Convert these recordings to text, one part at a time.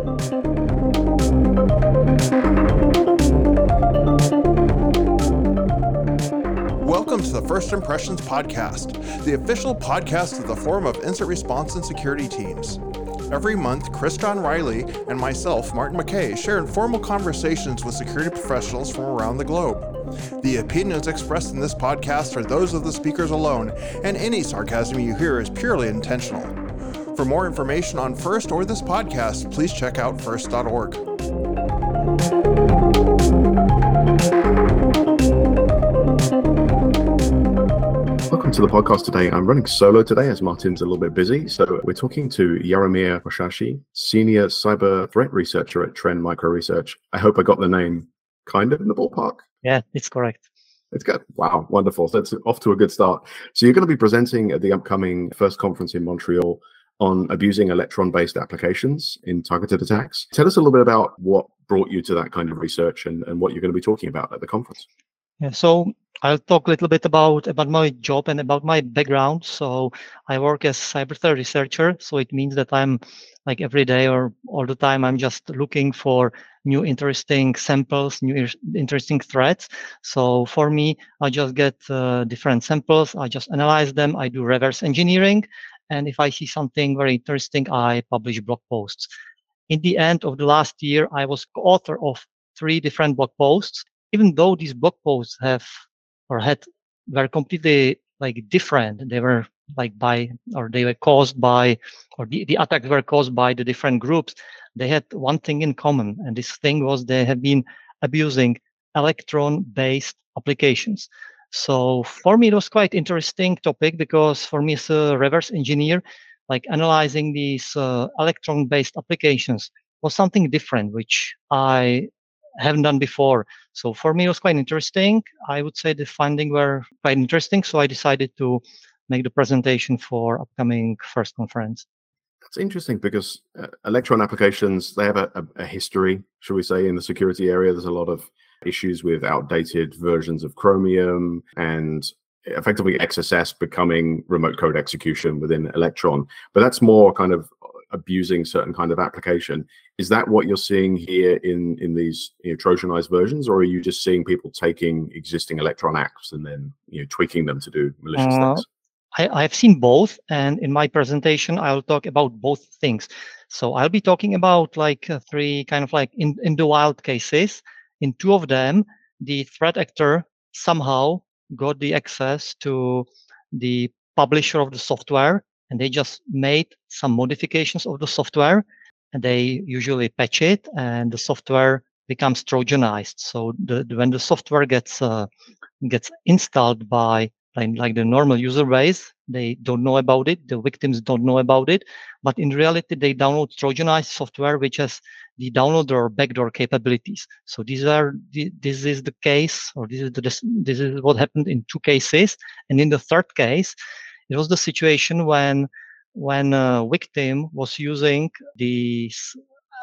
Welcome to the First Impressions Podcast, the official podcast of the Forum of Incident Response and Security Teams. Every month, Chris John Riley and myself, Martin McKeay, share informal conversations with security professionals from around the globe. The opinions expressed in this podcast are those of the speakers alone, and any sarcasm you hear is purely intentional. For more information on FIRST or this podcast, please check out first.org. Welcome to the podcast today. I'm running solo today as Martin's a little bit busy. So we're talking to Jaromir Horejsi, Senior Cyber Threat Researcher at Trend Micro Research. I hope I got the name kind of in the ballpark. Yeah, it's correct. It's good. Wow, wonderful. So That's off to a good start. So you're going to be presenting at the upcoming first conference in Montreal on abusing electron-based applications in targeted attacks. Tell us a little bit about what brought you to that kind of research and, and what you're going to be talking about at the conference. Yeah, so I'll talk a little bit about about my job and about my background. So I work as cyber threat researcher. So it means that I'm like every day or all the time I'm just looking for new interesting samples, new interesting threats. So for me, I just get uh, different samples. I just analyze them. I do reverse engineering, and if I see something very interesting, I publish blog posts. In the end of the last year, I was co-author of three different blog posts. Even though these blog posts have or had were completely like different. They were like by or they were caused by or the, the attacks were caused by the different groups. They had one thing in common, and this thing was they have been abusing electron-based applications. So for me, it was quite interesting topic because for me as a reverse engineer, like analyzing these uh, electron-based applications was something different, which I haven't done before. So for me, it was quite interesting. I would say the findings were quite interesting. So I decided to make the presentation for upcoming first conference. That's interesting because uh, electron applications they have a, a, a history, shall we say, in the security area. There's a lot of issues with outdated versions of Chromium and effectively XSS becoming remote code execution within Electron. But that's more kind of abusing certain kind of application. Is that what you're seeing here in in these you know, Trojanized versions, or are you just seeing people taking existing Electron apps and then you know tweaking them to do malicious uh, things? I, have seen both, and in my presentation, I'll talk about both things. So I'll be talking about like uh, three kind of like in, in the wild cases. In two of them, the threat actor somehow got the access to the publisher of the software and they just made some modifications of the software and they usually patch it and the software becomes trojanized. So the, when the software gets uh, gets installed by like, like the normal user base they don't know about it the victims don't know about it but in reality they download trojanized software which has the downloader or backdoor capabilities so these are this is the case or this is the this is what happened in two cases and in the third case it was the situation when when a victim was using the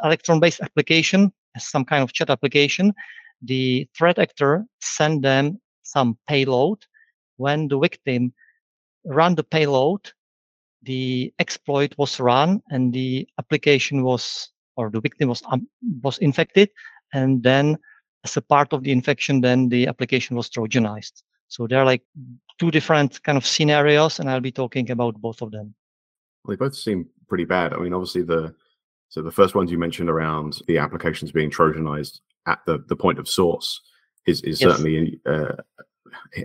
electron-based application as some kind of chat application. The threat actor sent them some payload. When the victim ran the payload, the exploit was run and the application was or the victim was um, was infected and then as a part of the infection then the application was trojanized so there are like two different kind of scenarios, and I'll be talking about both of them. Well, they both seem pretty bad. I mean, obviously the so the first ones you mentioned around the applications being trojanized at the the point of source is is yes. certainly uh,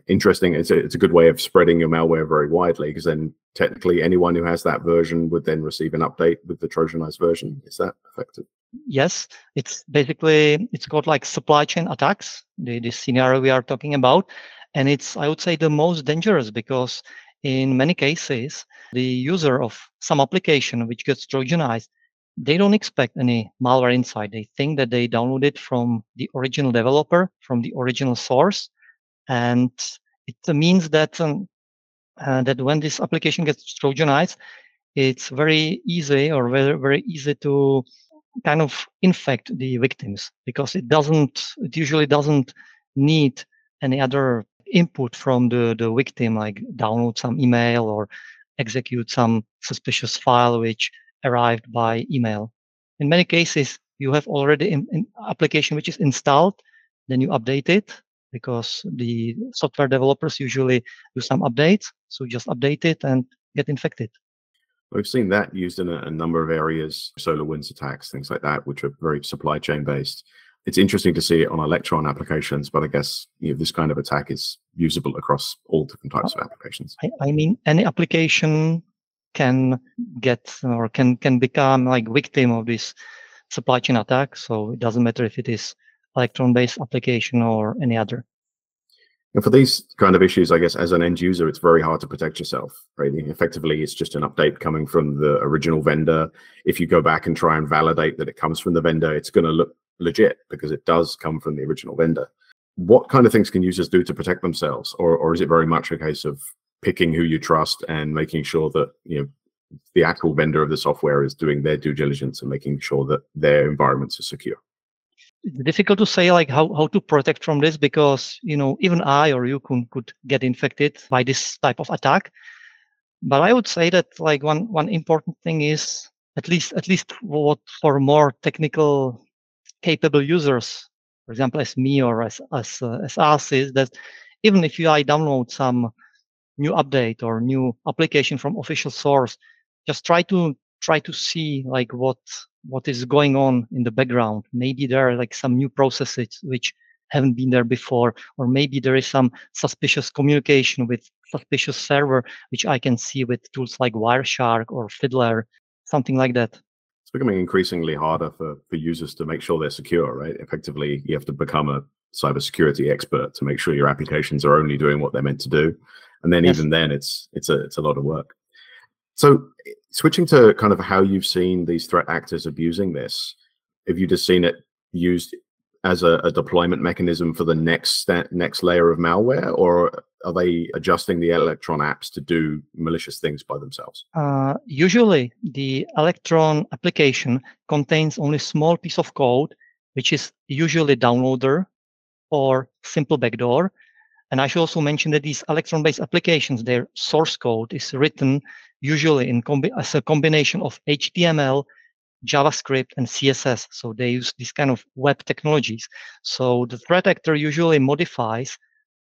interesting. It's a, it's a good way of spreading your malware very widely because then technically anyone who has that version would then receive an update with the trojanized version. Is that effective? Yes, it's basically it's called like supply chain attacks. The, the scenario we are talking about, and it's, I would say, the most dangerous because in many cases, the user of some application which gets Trojanized, they don't expect any malware inside. They think that they download it from the original developer, from the original source. And it means that, um, uh, that when this application gets Trojanized, it's very easy or very, very easy to kind of infect the victims because it doesn't, it usually doesn't need any other input from the, the victim, like download some email or execute some suspicious file which arrived by email. in many cases, you have already an application which is installed, then you update it because the software developers usually do some updates. So just update it and get infected. We've seen that used in a, a number of areas, SolarWinds attacks, things like that, which are very supply chain based. It's interesting to see it on Electron applications, but I guess you know, this kind of attack is usable across all different types of uh, applications. I, I mean, any application can get or can can become like victim of this supply chain attack. So it doesn't matter if it is Electron based application or any other. And for these kind of issues, I guess as an end user, it's very hard to protect yourself, right? Effectively, it's just an update coming from the original vendor. If you go back and try and validate that it comes from the vendor, it's going to look legit because it does come from the original vendor. What kind of things can users do to protect themselves? Or, or is it very much a case of picking who you trust and making sure that, you know, the actual vendor of the software is doing their due diligence and making sure that their environments are secure? Difficult to say like how, how to protect from this because you know even i or you could, could get infected by this type of attack. But i would say that like one one important thing is at least at least what for more technical capable users for example as me or as as, uh, as us is that even if you i download some new update or new application from official source just try to try to see like what what is going on in the background. Maybe there are like some new processes which haven't been there before, or maybe there is some suspicious communication with suspicious server, which I can see with tools like Wireshark or Fiddler, something like that. It's becoming increasingly harder for, for users to make sure they're secure, right? Effectively, you have to become a cybersecurity expert to make sure your applications are only doing what they're meant to do. And then yes. even then it's it's a it's a lot of work. So switching to kind of how you've seen these threat actors abusing this, have you just seen it used as a, a deployment mechanism for the next next layer of malware, or are they adjusting the Electron apps to do malicious things by themselves? Uh, usually, the Electron application contains only small piece of code, which is usually downloader or simple backdoor. And I should also mention that these Electron-based applications, their source code is written usually in as a combination of HTML, JavaScript, and CSS. So they use these kind of web technologies. So the threat actor usually modifies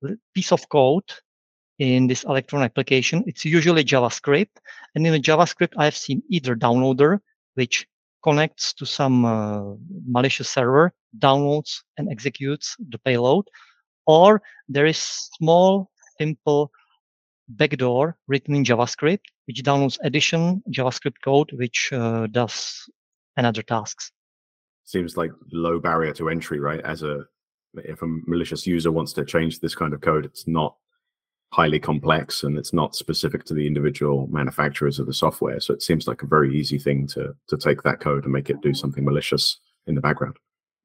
the piece of code in this Electron application. It's usually JavaScript. And in the JavaScript, I've seen either downloader, which connects to some uh, malicious server, downloads and executes the payload, or there is small, simple backdoor written in JavaScript, which downloads addition JavaScript code, which uh, does another tasks. Seems like low barrier to entry, right? As a if a malicious user wants to change this kind of code, it's not highly complex and it's not specific to the individual manufacturers of the software. So it seems like a very easy thing to to take that code and make it do something malicious in the background.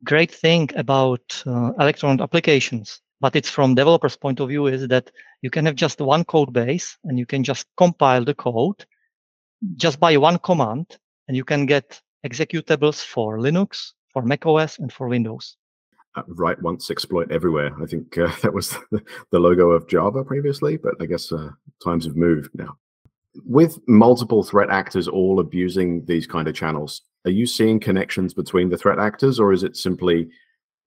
Great thing about uh, Electron applications but it's from developer's point of view is that you can have just one code base and you can just compile the code just by one command and you can get executables for linux for macOS and for windows. Uh, write once exploit everywhere. I think uh, that was the logo of java previously but i guess uh, times have moved now. With multiple threat actors all abusing these kind of channels are you seeing connections between the threat actors or is it simply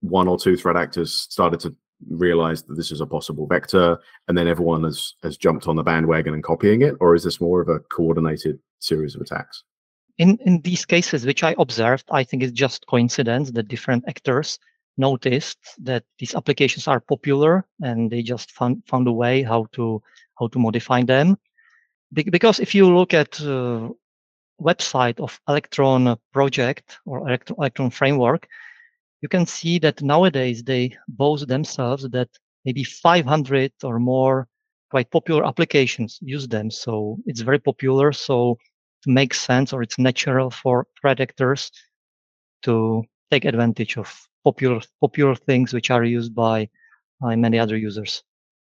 one or two threat actors started to realized that this is a possible vector and then everyone has has jumped on the bandwagon and copying it or is this more of a coordinated series of attacks? In in these cases which i observed i think it's just coincidence that different actors noticed that these applications are popular and they just found found a way how to how to modify them. Be- because if you look at uh, website of electron project or electron framework you can see that nowadays they boast themselves that maybe 500 or more quite popular applications use them. So it's very popular. So it makes sense or it's natural for threat actors to take advantage of popular popular things which are used by, by many other users.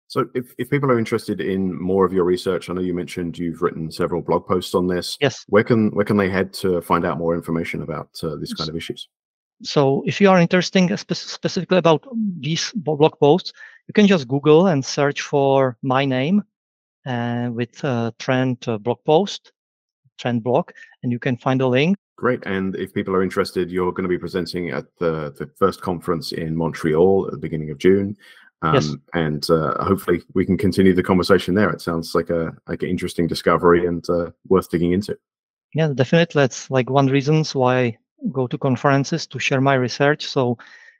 So if, if people are interested in more of your research, I know you mentioned you've written several blog posts on this. Yes. Where can where can they head to find out more information about uh, these kind of issues? So if you are interested spe- specifically about these blog posts, you can just Google and search for my name uh, with uh, Trend uh, blog post, Trend blog, and you can find a link. Great. And if people are interested, you're going to be presenting at the, the first conference in Montreal at the beginning of June. Um, yes. And uh, hopefully we can continue the conversation there. It sounds like a like an interesting discovery and uh, worth digging into. Yeah, definitely. That's like one reasons why go to conferences to share my research. So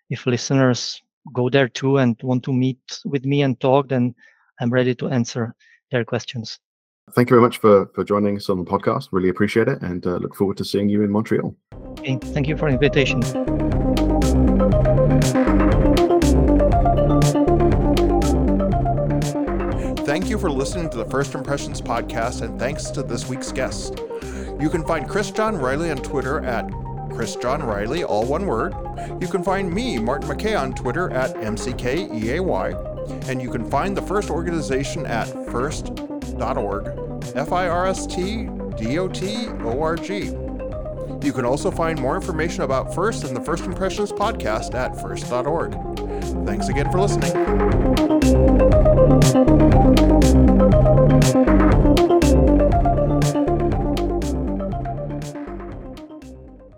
if listeners go there too and want to meet with me and talk, then I'm ready to answer their questions. Thank you very much for, for joining us on the podcast. Really appreciate it and uh, look forward to seeing you in Montreal. Okay, thank you for the invitation. Thank you for listening to the First Impressions podcast, and thanks to this week's guest. You can find Chris John Riley on Twitter at Chris John Riley, all one word. You can find me, Martin McKeay, on Twitter at MCKEAY. And you can find the First organization at first.org, F I R S T D O T O R G. You can also find more information about First and the First Impressions podcast at first.org. Thanks again for listening.